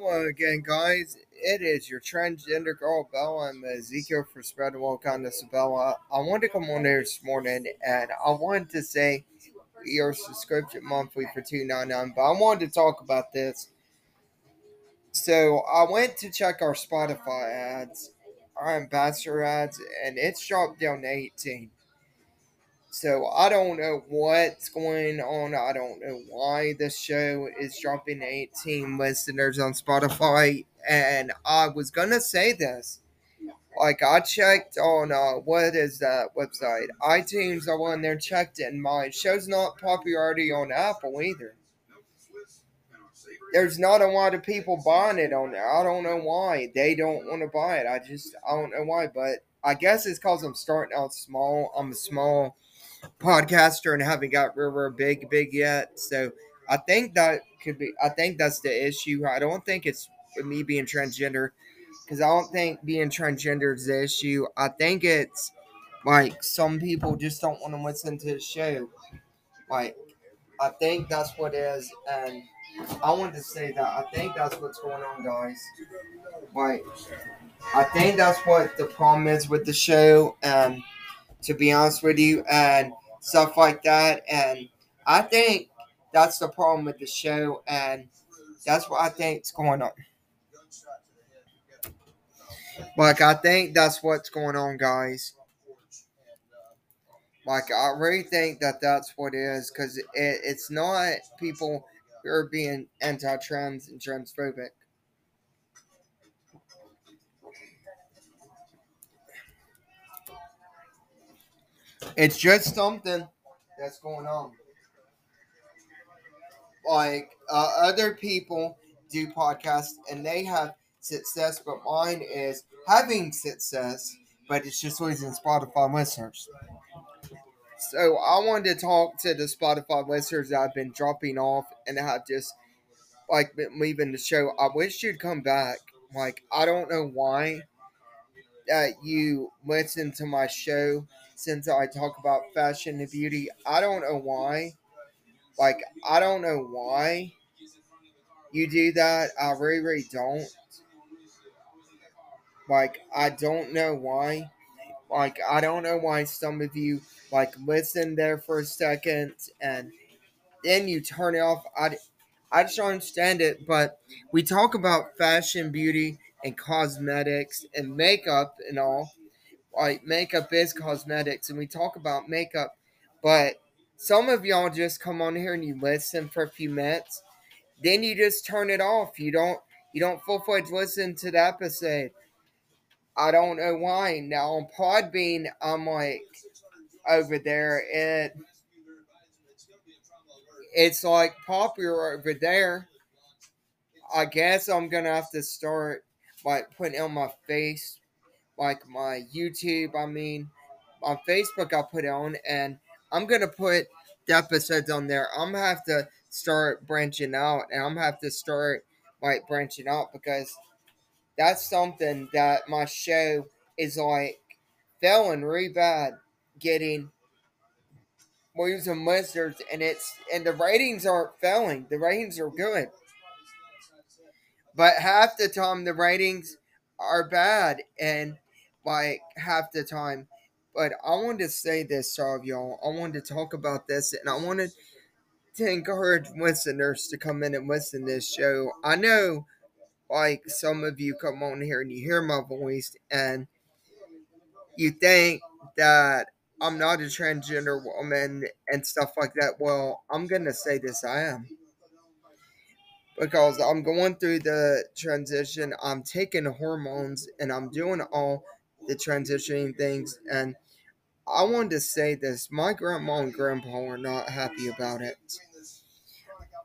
Bella again, guys. It is your transgender girl, Bella. I'm Ezekiel for Spread the Kindness of Bella. I wanted to come on here this morning and I wanted to say your subscription monthly for two ninety nine, but I wanted to talk about this. So I went to check our Spotify ads, our ambassador ads, and it's dropped down to 18. So I don't know what's going on. I don't know why this show is dropping 18 listeners on Spotify. And I was gonna say this. Like I checked on uh what is that website? iTunes I went there checked and my show's not popularity on Apple either. There's not a lot of people buying it on there. I don't know why. They don't want to buy it. I just I don't know why, but I guess it's because I'm starting out small. I'm a small podcaster and haven't got real big, big yet. So I think that could be. I think that's the issue. I don't think it's me being transgender because I don't think being transgender is the issue. I think it's like some people just don't want to listen to the show. Like I think that's what is, and I wanted to say that I think that's what's going on, guys. Like I think that's what the problem is with the show, and to be honest with you, and stuff like that. And I think that's the problem with the show, and that's what I think is going on. Like, I think that's what's going on, guys. Like, I really think that that's what it is, because it, it's not people who are being anti trans and transphobic. It's just something that's going on. Like uh, other people do podcasts and they have success, but mine is having success, but it's just losing Spotify listeners. So I wanted to talk to the Spotify listeners that I've been dropping off and have just like been leaving the show. I wish you'd come back. Like I don't know why that you listen to my show since I talk about fashion and beauty. I don't know why. Like, I don't know why you do that. I really, really don't. Like, I don't know why. Like, I don't know why some of you, like, listen there for a second and then you turn it off. I, I just don't understand it. But we talk about fashion, beauty, and cosmetics and makeup and all like makeup is cosmetics and we talk about makeup, but some of y'all just come on here and you listen for a few minutes, then you just turn it off. You don't you don't full fledged listen to the episode. I don't know why. Now on Podbean, I'm like over there. It it's like popular over there. I guess I'm gonna have to start like putting on my face like my YouTube. I mean, on Facebook, I'll put it on, and I'm gonna put the episodes on there. I'm gonna have to start branching out, and I'm gonna have to start like branching out because that's something that my show is like failing really bad, getting listeners, and wizards and it's and the ratings aren't failing. The ratings are good, but half the time the ratings are bad, and like half the time. But I wanted to say this to all of y'all. I wanted to talk about this, and I wanted to encourage listeners to come in and listen to this show. I know, like, some of you come on here and you hear my voice, and you think that I'm not a transgender woman and stuff like that. Well, I'm going to say this I am. Because I'm going through the transition, I'm taking hormones, and I'm doing all the transitioning things. And I wanted to say this my grandma and grandpa are not happy about it.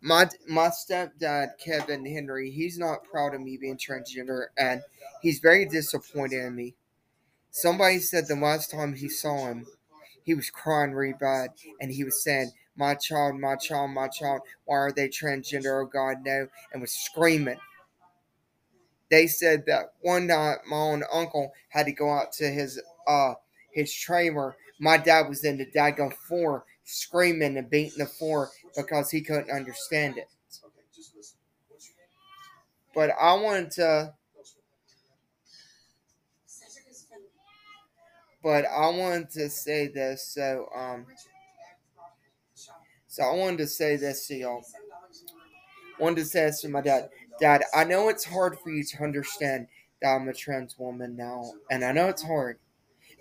My, my stepdad, Kevin Henry, he's not proud of me being transgender, and he's very disappointed in me. Somebody said the last time he saw him, he was crying really bad, and he was saying, My child, my child, my child, why are they transgender? Oh God, no, and was screaming they said that one night my own uncle had to go out to his uh his trailer. My dad was in the daggone floor screaming and beating the floor because he couldn't understand it. but I wanted to. But I wanted to say this, so um, so I wanted to say this to y'all. Wanted to say this to my dad. Dad, I know it's hard for you to understand that I'm a trans woman now, and I know it's hard.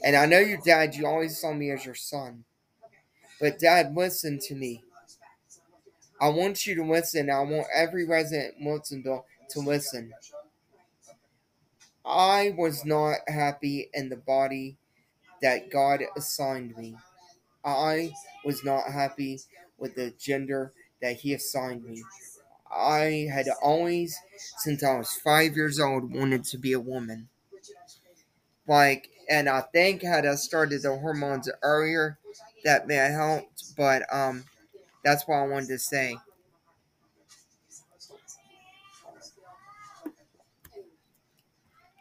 And I know you, dad, you always saw me as your son. But dad, listen to me. I want you to listen. I want every resident in Wilsonville to listen. I was not happy in the body that God assigned me. I was not happy with the gender that He assigned me. I had always, since I was five years old, wanted to be a woman. Like, and I think had I started the hormones earlier, that may have helped. But um, that's what I wanted to say.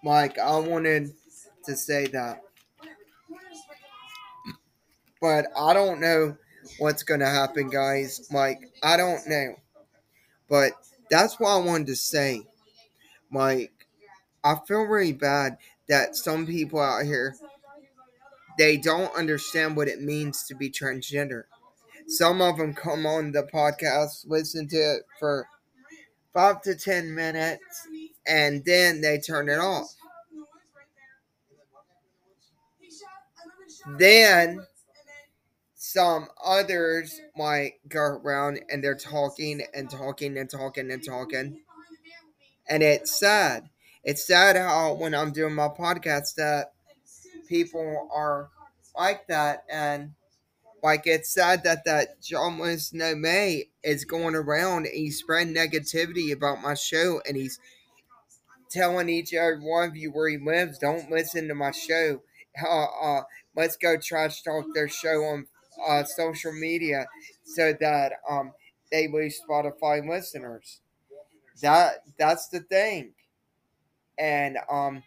Like, I wanted to say that. But I don't know what's going to happen, guys. Like, I don't know. But that's what I wanted to say. Like, I feel really bad that some people out here they don't understand what it means to be transgender. Some of them come on the podcast, listen to it for five to ten minutes, and then they turn it off. Then some others might go around and they're talking and talking and talking and talking. And it's sad. It's sad how when I'm doing my podcast that people are like that and like it's sad that that John No May is going around and he's spreading negativity about my show and he's telling each and every one of you where he lives, don't listen to my show. Uh, uh, let's go trash talk their show on uh, social media so that um, they lose Spotify listeners. That that's the thing, and um,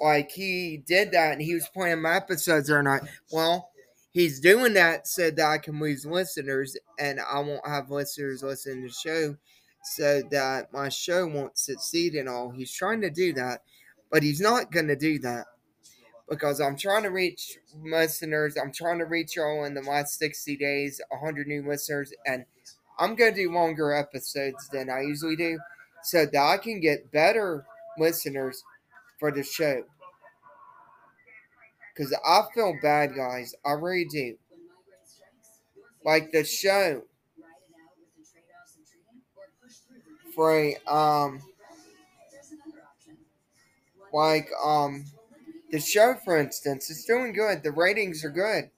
like he did that and he was playing my episodes or not. Well, he's doing that so that I can lose listeners and I won't have listeners listen to the show so that my show won't succeed and all. He's trying to do that, but he's not going to do that because I'm trying to reach listeners. I'm trying to reach y'all in the last 60 days, 100 new listeners, and I'm going to do longer episodes than I usually do so that I can get better listeners for the show. Because I feel bad, guys. I really do. Like the show. For a, um like um the show for instance is doing good the ratings are good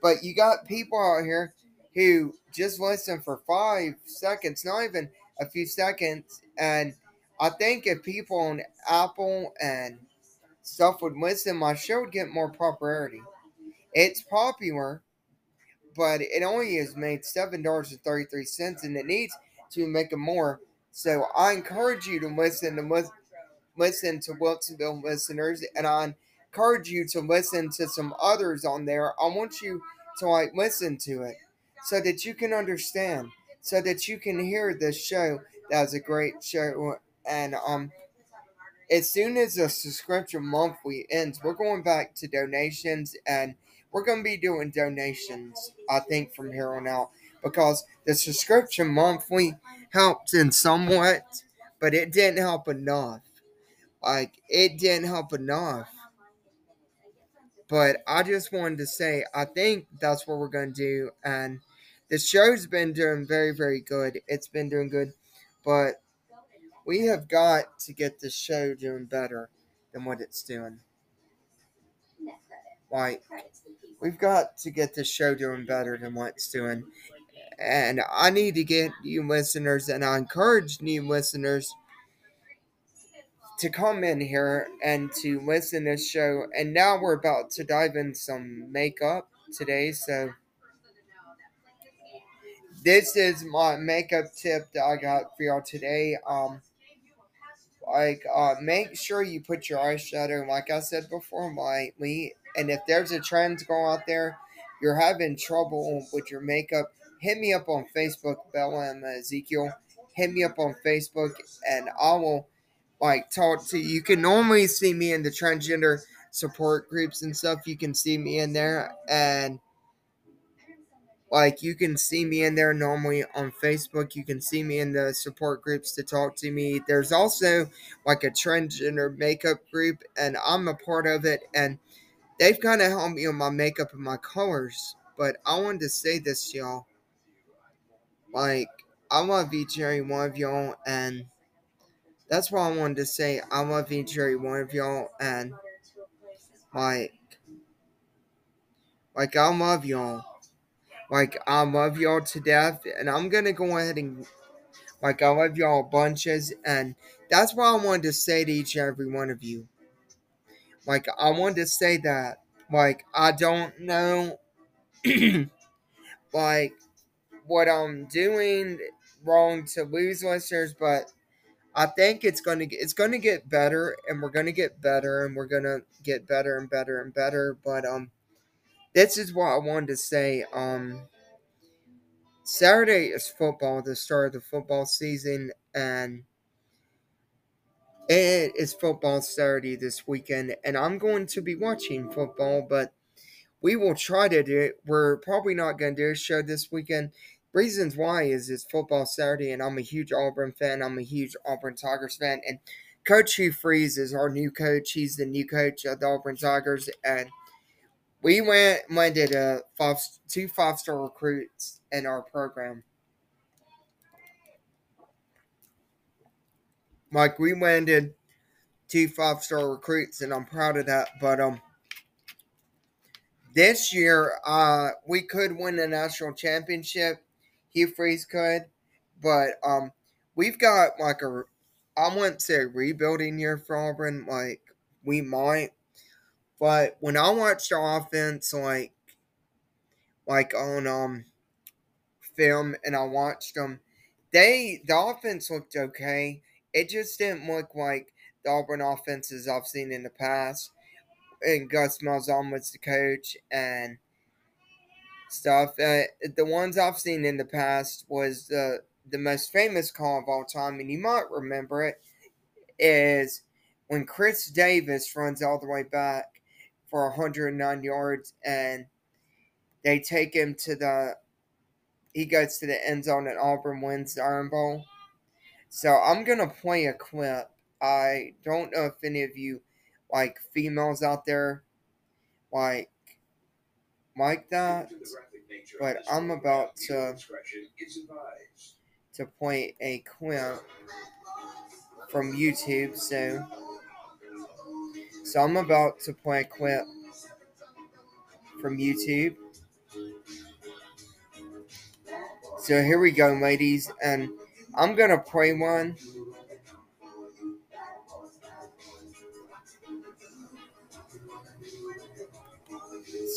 but you got people out here who just listen for five seconds not even a few seconds and I think if people on Apple and stuff would listen, my show would get more popularity. It's popular, but it only has made seven dollars and thirty three cents, and it needs to make it more. So I encourage you to listen to listen to Wilsonville listeners, and I encourage you to listen to some others on there. I want you to like listen to it so that you can understand, so that you can hear this show. That's a great show and um as soon as the subscription monthly ends, we're going back to donations and we're going to be doing donations, I think, from here on out because the subscription monthly helped in somewhat, but it didn't help enough. Like, it didn't help enough. But I just wanted to say, I think that's what we're going to do. And the show's been doing very, very good. It's been doing good. But we have got to get the show doing better than what it's doing. Like, we've got to get the show doing better than what it's doing. And I need to get new listeners, and I encourage new listeners to come in here and to listen to this show. And now we're about to dive in some makeup today, so this is my makeup tip that I got for y'all today. Um, like uh, make sure you put your eyeshadow like i said before lightly and if there's a trend go out there you're having trouble with your makeup hit me up on facebook bella and ezekiel hit me up on facebook and i will like talk to you can normally see me in the transgender support groups and stuff. You can see me in there and like you can see me in there normally on Facebook. You can see me in the support groups to talk to me. There's also like a transgender makeup group, and I'm a part of it. And they've kind of helped me on my makeup and my colors. But I wanted to say this, y'all. Like I love each and every one of y'all, and that's what I wanted to say. I love each and every one of y'all, and like, like I love y'all. Like I love y'all to death, and I'm gonna go ahead and like I love y'all bunches, and that's what I wanted to say to each and every one of you. Like I wanted to say that. Like I don't know, like what I'm doing wrong to lose listeners, but I think it's gonna get, it's gonna get better, and we're gonna get better, and we're gonna get better and better and better. But um, this is what I wanted to say. Um, Saturday is football, the start of the football season, and it is football Saturday this weekend, and I'm going to be watching football, but we will try to do it. We're probably not going to do a show this weekend. Reasons why is it's football Saturday, and I'm a huge Auburn fan. I'm a huge Auburn Tigers fan, and Coach Hugh Freeze is our new coach. He's the new coach of the Auburn Tigers, and we went landed a five two five star recruits in our program. Like we landed two five star recruits, and I'm proud of that. But um, this year, uh, we could win a national championship. Hugh Freeze could, but um, we've got like a I wouldn't say rebuilding year for Auburn. Like we might, but when I watched the offense, like like on um film, and I watched them, they the offense looked okay. It just didn't look like the Auburn offenses I've seen in the past. And Gus Malzahn was the coach and stuff. Uh, the ones I've seen in the past was the the most famous call of all time, and you might remember it, is when Chris Davis runs all the way back for 109 yards and they take him to the he goes to the end zone and Auburn wins the Iron Bowl. So I'm gonna play a clip. I don't know if any of you like females out there like like that, but I'm about to to play a clip from YouTube. So so I'm about to play a clip from YouTube. So here we go, ladies, and I'm gonna play one.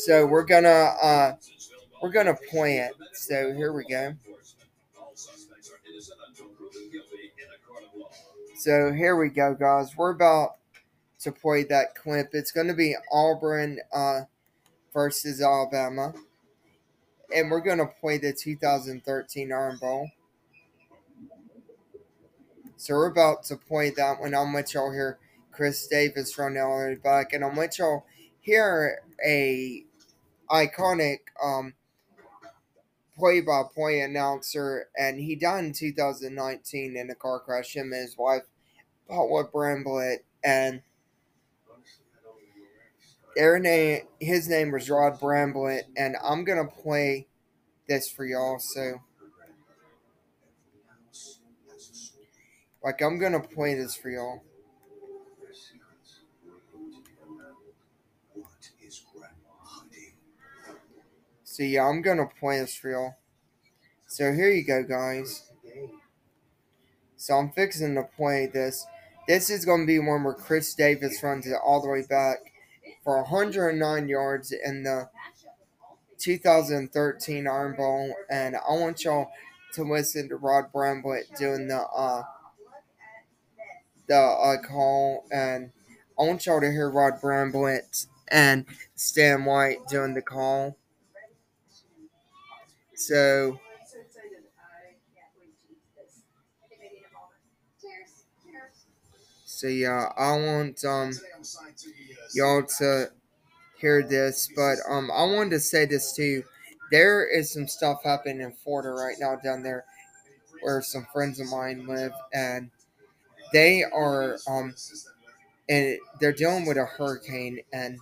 So we're gonna uh we're gonna play it. So here we go. So here we go, guys. We're about to play that clip. It's gonna be Auburn uh versus Alabama. And we're gonna play the 2013 Iron Bowl. So we're about to play that one. I'll let y'all hear Chris Davis all the back, and I'll let y'all hear a iconic um play-by-play announcer, and he died in 2019 in a car crash. Him and his wife, Paula Bramblett, and their name, his name was Rod Bramblett, and I'm gonna play this for y'all. So. Like, I'm gonna play this for y'all. So, yeah, I'm gonna play this y'all. So, here you go, guys. So, I'm fixing to play this. This is gonna be one where Chris Davis runs it all the way back for 109 yards in the 2013 Iron Bowl. And I want y'all to listen to Rod Bramblett doing the, uh, the uh, call, and I want y'all to hear Rod Bramblett and Stan White doing the call. So, So yeah, I want um y'all to hear this, but um I wanted to say this too. There is some stuff happening in Florida right now down there where some friends of mine live and they are um and they're dealing with a hurricane and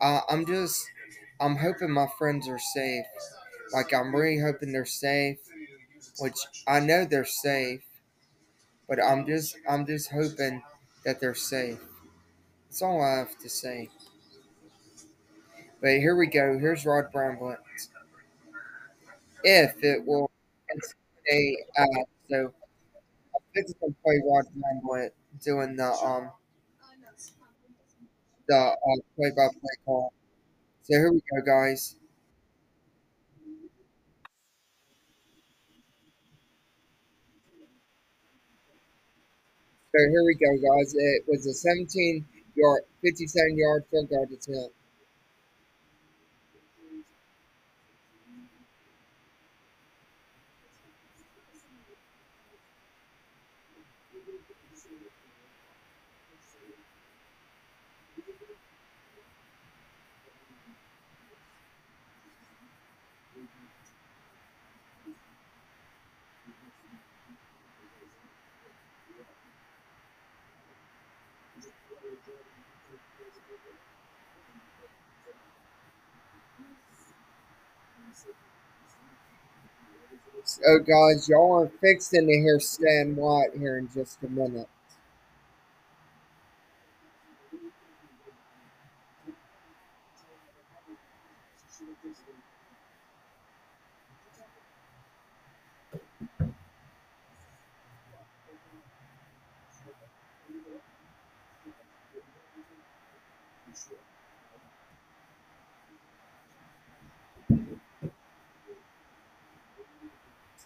uh, I'm just I'm hoping my friends are safe. Like I'm really hoping they're safe, which I know they're safe, but I'm just I'm just hoping that they're safe. That's all I have to say. But here we go. Here's Rod Bramblett. If it will stay at so I'm to play Rod Bramblett doing the um the uh, play-by-play call. So here we go, guys. So here we go, guys. It was a 17 yard, 57 yard field goal to attempt. So, guys, y'all are fixing to hear Stan White here in just a minute.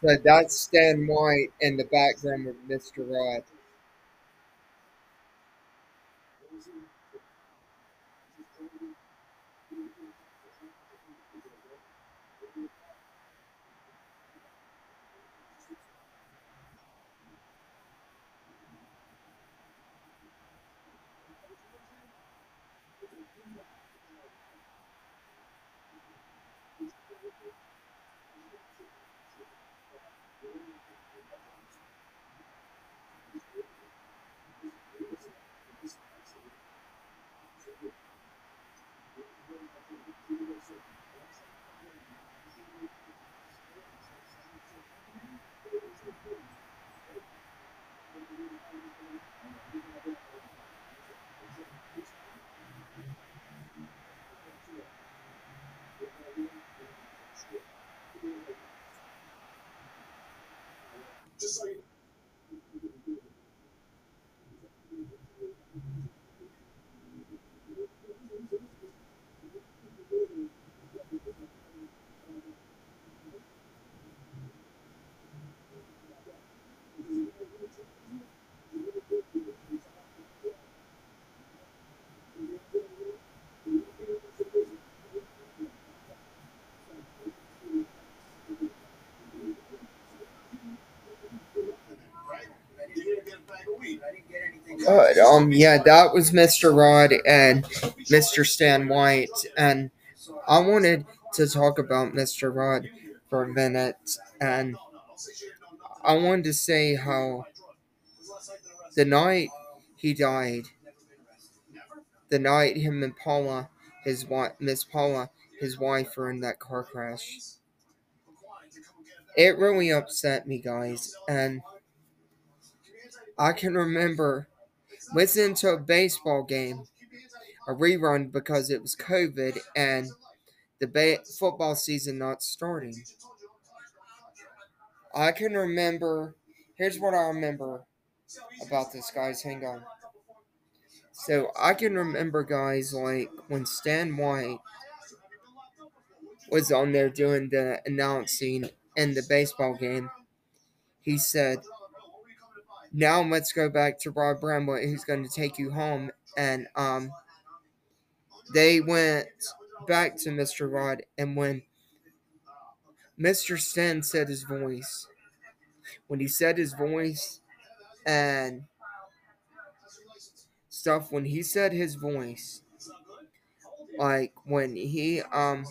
So that's Stan White in the background of Mr. Rod. But um, yeah, that was Mr. Rod and Mr. Stan White, and I wanted to talk about Mr. Rod for a minute, and I wanted to say how the night he died, the night him and Paula, his wife, Miss Paula, his wife, were in that car crash. It really upset me, guys, and I can remember listening to a baseball game, a rerun because it was COVID and the ba- football season not starting. I can remember. Here's what I remember about this, guys. Hang on. So I can remember, guys, like when Stan White was on there doing the announcing in the baseball game. He said, "Now let's go back to Rod Bramblett, who's going to take you home." And um, they went back to Mr. Rod, and when Mr. Sten said his voice, when he said his voice, and stuff when he said his voice like when he um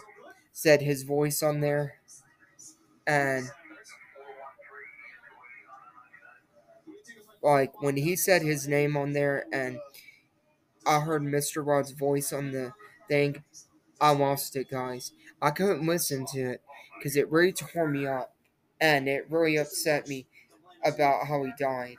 said his voice on there and like when he said his name on there and I heard Mr. Rod's voice on the thing, I lost it, guys. I couldn't listen to it because it really tore me up and it really upset me about how he died.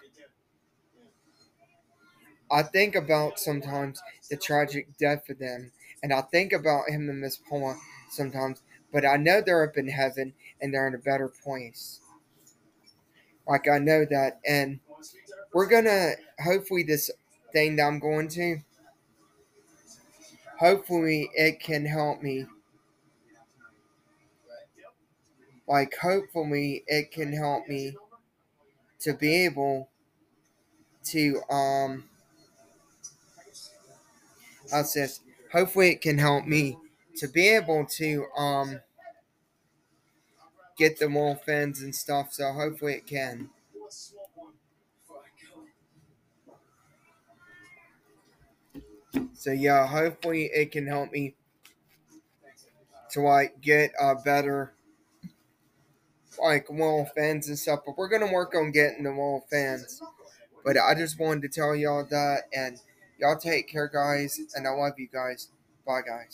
I think about sometimes the tragic death of them, and I think about him and Miss Paula sometimes, but I know they're up in heaven and they're in a better place. Like I know that, and we're gonna hopefully this thing that I'm going to, hopefully it can help me. Like hopefully it can help me to be able to um how's this? Hopefully it can help me to be able to um get the more fans and stuff, so hopefully it can. So yeah, hopefully it can help me to like get a better like wall fans and stuff. But we're gonna work on getting the wall fans. But I just wanted to tell y'all that and y'all take care guys and I love you guys. Bye guys.